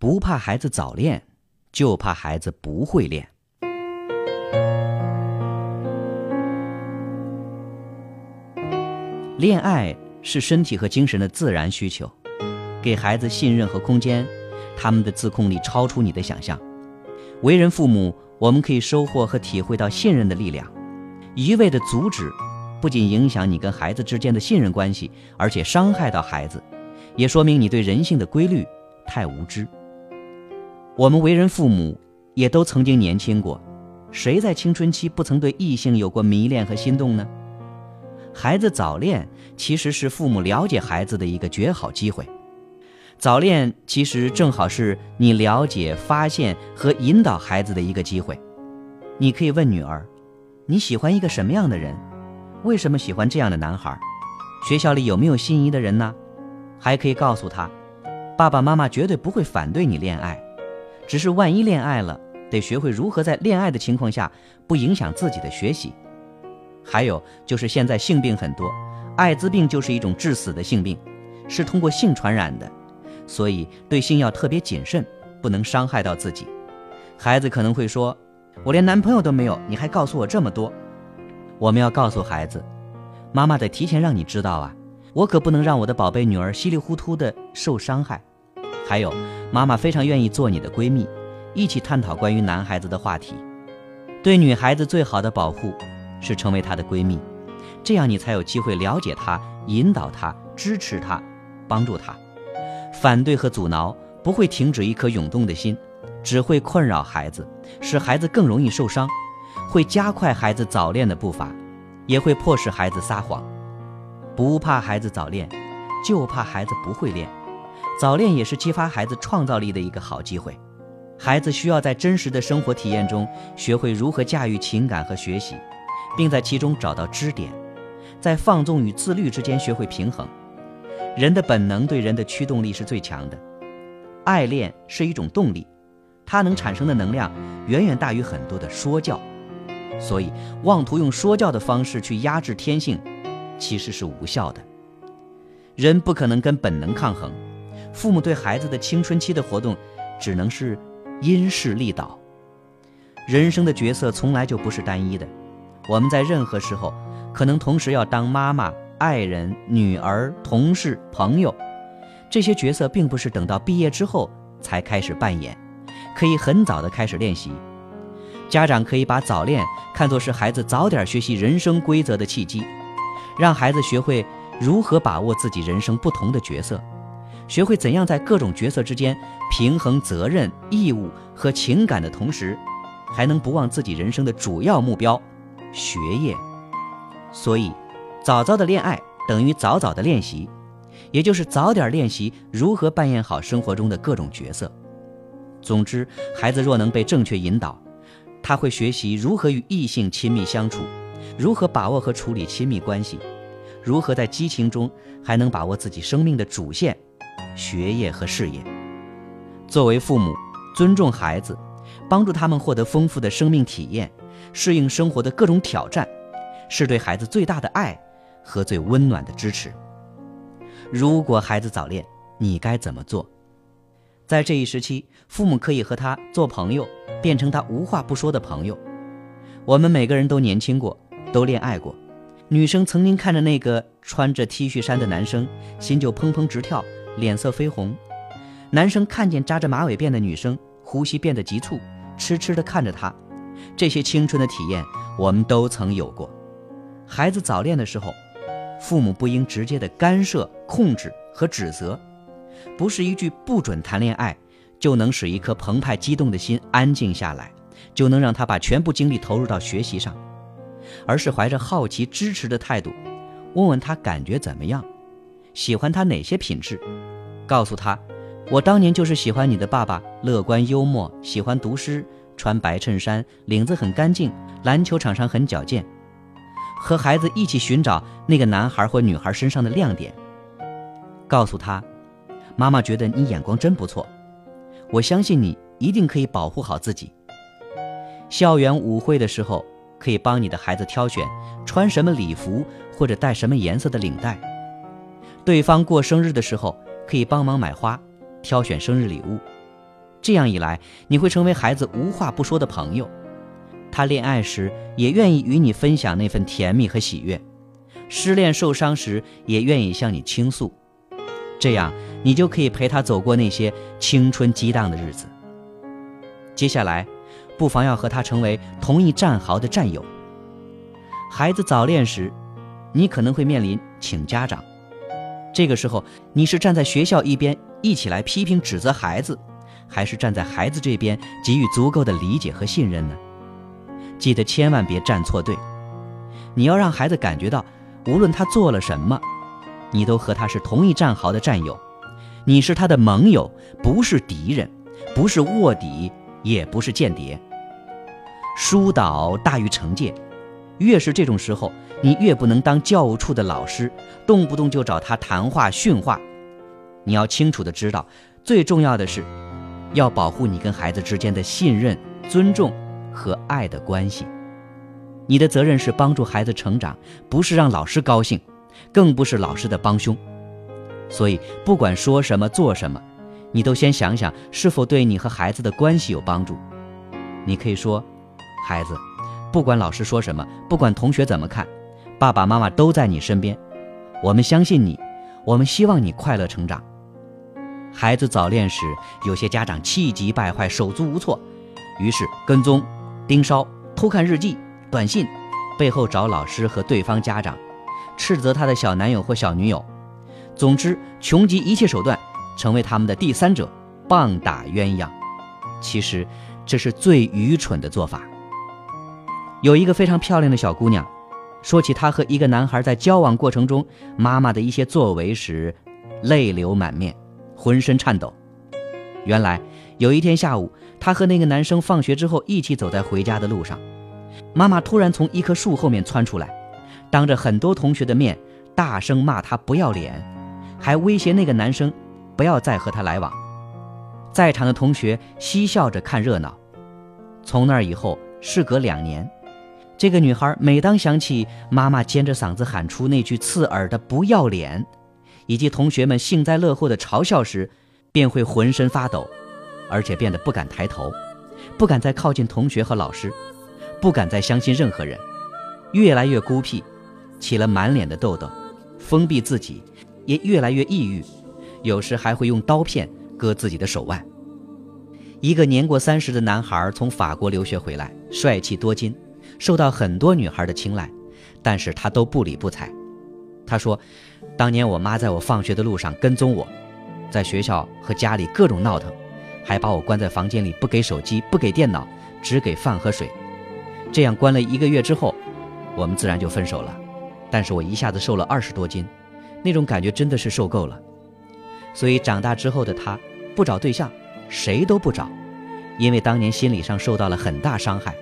不怕孩子早恋，就怕孩子不会恋。恋爱是身体和精神的自然需求，给孩子信任和空间，他们的自控力超出你的想象。为人父母，我们可以收获和体会到信任的力量。一味的阻止，不仅影响你跟孩子之间的信任关系，而且伤害到孩子，也说明你对人性的规律太无知。我们为人父母，也都曾经年轻过，谁在青春期不曾对异性有过迷恋和心动呢？孩子早恋其实是父母了解孩子的一个绝好机会。早恋其实正好是你了解、发现和引导孩子的一个机会。你可以问女儿：“你喜欢一个什么样的人？为什么喜欢这样的男孩？学校里有没有心仪的人呢？”还可以告诉他：“爸爸妈妈绝对不会反对你恋爱，只是万一恋爱了，得学会如何在恋爱的情况下不影响自己的学习。”还有就是现在性病很多，艾滋病就是一种致死的性病，是通过性传染的。所以对性要特别谨慎，不能伤害到自己。孩子可能会说：“我连男朋友都没有，你还告诉我这么多。”我们要告诉孩子，妈妈得提前让你知道啊，我可不能让我的宝贝女儿稀里糊涂的受伤害。还有，妈妈非常愿意做你的闺蜜，一起探讨关于男孩子的话题。对女孩子最好的保护是成为她的闺蜜，这样你才有机会了解她、引导她、支持她、帮助她。反对和阻挠不会停止一颗涌动的心，只会困扰孩子，使孩子更容易受伤，会加快孩子早恋的步伐，也会迫使孩子撒谎。不怕孩子早恋，就怕孩子不会恋。早恋也是激发孩子创造力的一个好机会。孩子需要在真实的生活体验中学会如何驾驭情感和学习，并在其中找到支点，在放纵与自律之间学会平衡。人的本能对人的驱动力是最强的，爱恋是一种动力，它能产生的能量远远大于很多的说教，所以妄图用说教的方式去压制天性，其实是无效的。人不可能跟本能抗衡，父母对孩子的青春期的活动，只能是因势利导。人生的角色从来就不是单一的，我们在任何时候可能同时要当妈妈。爱人、女儿、同事、朋友，这些角色并不是等到毕业之后才开始扮演，可以很早的开始练习。家长可以把早恋看作是孩子早点学习人生规则的契机，让孩子学会如何把握自己人生不同的角色，学会怎样在各种角色之间平衡责任、义务和情感的同时，还能不忘自己人生的主要目标——学业。所以。早早的恋爱等于早早的练习，也就是早点练习如何扮演好生活中的各种角色。总之，孩子若能被正确引导，他会学习如何与异性亲密相处，如何把握和处理亲密关系，如何在激情中还能把握自己生命的主线——学业和事业。作为父母，尊重孩子，帮助他们获得丰富的生命体验，适应生活的各种挑战，是对孩子最大的爱。和最温暖的支持。如果孩子早恋，你该怎么做？在这一时期，父母可以和他做朋友，变成他无话不说的朋友。我们每个人都年轻过，都恋爱过。女生曾经看着那个穿着 T 恤衫的男生，心就砰砰直跳，脸色绯红；男生看见扎着马尾辫的女生，呼吸变得急促，痴痴地看着她。这些青春的体验，我们都曾有过。孩子早恋的时候。父母不应直接的干涉、控制和指责，不是一句“不准谈恋爱”就能使一颗澎湃激动的心安静下来，就能让他把全部精力投入到学习上，而是怀着好奇、支持的态度，问问他感觉怎么样，喜欢他哪些品质，告诉他：“我当年就是喜欢你的爸爸，乐观幽默，喜欢读诗，穿白衬衫，领子很干净，篮球场上很矫健。”和孩子一起寻找那个男孩或女孩身上的亮点，告诉他：“妈妈觉得你眼光真不错，我相信你一定可以保护好自己。”校园舞会的时候，可以帮你的孩子挑选穿什么礼服或者戴什么颜色的领带；对方过生日的时候，可以帮忙买花，挑选生日礼物。这样一来，你会成为孩子无话不说的朋友。他恋爱时也愿意与你分享那份甜蜜和喜悦，失恋受伤时也愿意向你倾诉。这样，你就可以陪他走过那些青春激荡的日子。接下来，不妨要和他成为同一战壕的战友。孩子早恋时，你可能会面临请家长。这个时候，你是站在学校一边一起来批评指责孩子，还是站在孩子这边给予足够的理解和信任呢？记得千万别站错队。你要让孩子感觉到，无论他做了什么，你都和他是同一战壕的战友，你是他的盟友，不是敌人，不是卧底，也不是间谍。疏导大于惩戒，越是这种时候。你越不能当教务处的老师，动不动就找他谈话训话。你要清楚的知道，最重要的是，要保护你跟孩子之间的信任、尊重和爱的关系。你的责任是帮助孩子成长，不是让老师高兴，更不是老师的帮凶。所以，不管说什么做什么，你都先想想是否对你和孩子的关系有帮助。你可以说：“孩子，不管老师说什么，不管同学怎么看。”爸爸妈妈都在你身边，我们相信你，我们希望你快乐成长。孩子早恋时，有些家长气急败坏、手足无措，于是跟踪、盯梢、偷看日记、短信，背后找老师和对方家长，斥责他的小男友或小女友，总之穷极一切手段，成为他们的第三者，棒打鸳鸯。其实这是最愚蠢的做法。有一个非常漂亮的小姑娘。说起她和一个男孩在交往过程中妈妈的一些作为时，泪流满面，浑身颤抖。原来有一天下午，她和那个男生放学之后一起走在回家的路上，妈妈突然从一棵树后面窜出来，当着很多同学的面大声骂他不要脸，还威胁那个男生不要再和他来往。在场的同学嬉笑着看热闹。从那以后，事隔两年。这个女孩每当想起妈妈尖着嗓子喊出那句刺耳的“不要脸”，以及同学们幸灾乐祸的嘲笑时，便会浑身发抖，而且变得不敢抬头，不敢再靠近同学和老师，不敢再相信任何人，越来越孤僻，起了满脸的痘痘，封闭自己，也越来越抑郁，有时还会用刀片割自己的手腕。一个年过三十的男孩从法国留学回来，帅气多金。受到很多女孩的青睐，但是他都不理不睬。他说：“当年我妈在我放学的路上跟踪我，在学校和家里各种闹腾，还把我关在房间里，不给手机，不给电脑，只给饭和水。这样关了一个月之后，我们自然就分手了。但是我一下子瘦了二十多斤，那种感觉真的是受够了。所以长大之后的他，不找对象，谁都不找，因为当年心理上受到了很大伤害。”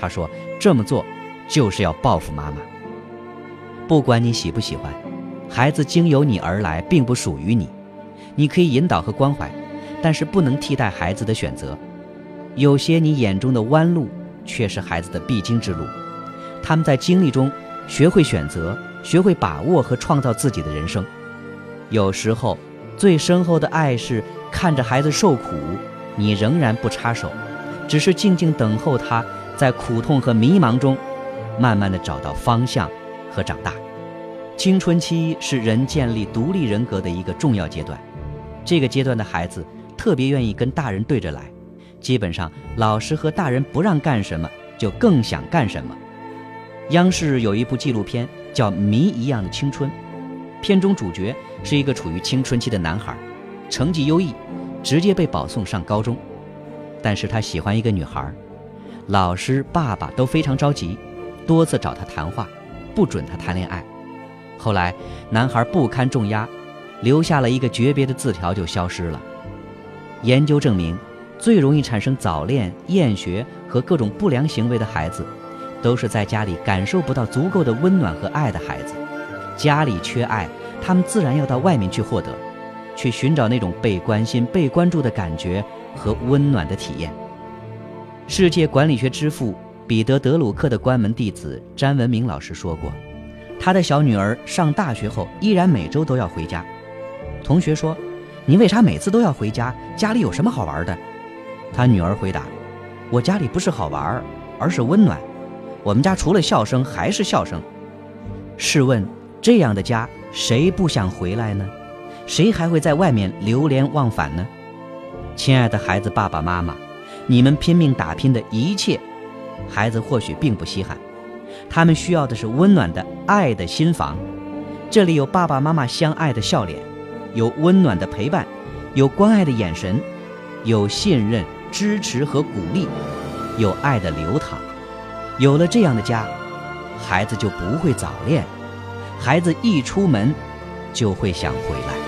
他说：“这么做，就是要报复妈妈。不管你喜不喜欢，孩子经由你而来，并不属于你。你可以引导和关怀，但是不能替代孩子的选择。有些你眼中的弯路，却是孩子的必经之路。他们在经历中学会选择，学会把握和创造自己的人生。有时候，最深厚的爱是看着孩子受苦，你仍然不插手，只是静静等候他。”在苦痛和迷茫中，慢慢的找到方向和长大。青春期是人建立独立人格的一个重要阶段。这个阶段的孩子特别愿意跟大人对着来，基本上老师和大人不让干什么，就更想干什么。央视有一部纪录片叫《谜一样的青春》，片中主角是一个处于青春期的男孩，成绩优异，直接被保送上高中，但是他喜欢一个女孩。老师、爸爸都非常着急，多次找他谈话，不准他谈恋爱。后来，男孩不堪重压，留下了一个诀别的字条，就消失了。研究证明，最容易产生早恋、厌学和各种不良行为的孩子，都是在家里感受不到足够的温暖和爱的孩子。家里缺爱，他们自然要到外面去获得，去寻找那种被关心、被关注的感觉和温暖的体验。世界管理学之父彼得·德鲁克的关门弟子詹文明老师说过，他的小女儿上大学后依然每周都要回家。同学说：“你为啥每次都要回家？家里有什么好玩的？他女儿回答：“我家里不是好玩，而是温暖。我们家除了笑声还是笑声。试问，这样的家谁不想回来呢？谁还会在外面流连忘返呢？亲爱的孩子，爸爸妈妈，你们拼命打拼的一切，孩子或许并不稀罕，他们需要的是温暖的爱的心房。这里有爸爸妈妈相爱的笑脸，有温暖的陪伴，有关爱的眼神，有信任。”支持和鼓励，有爱的流淌，有了这样的家，孩子就不会早恋，孩子一出门就会想回来。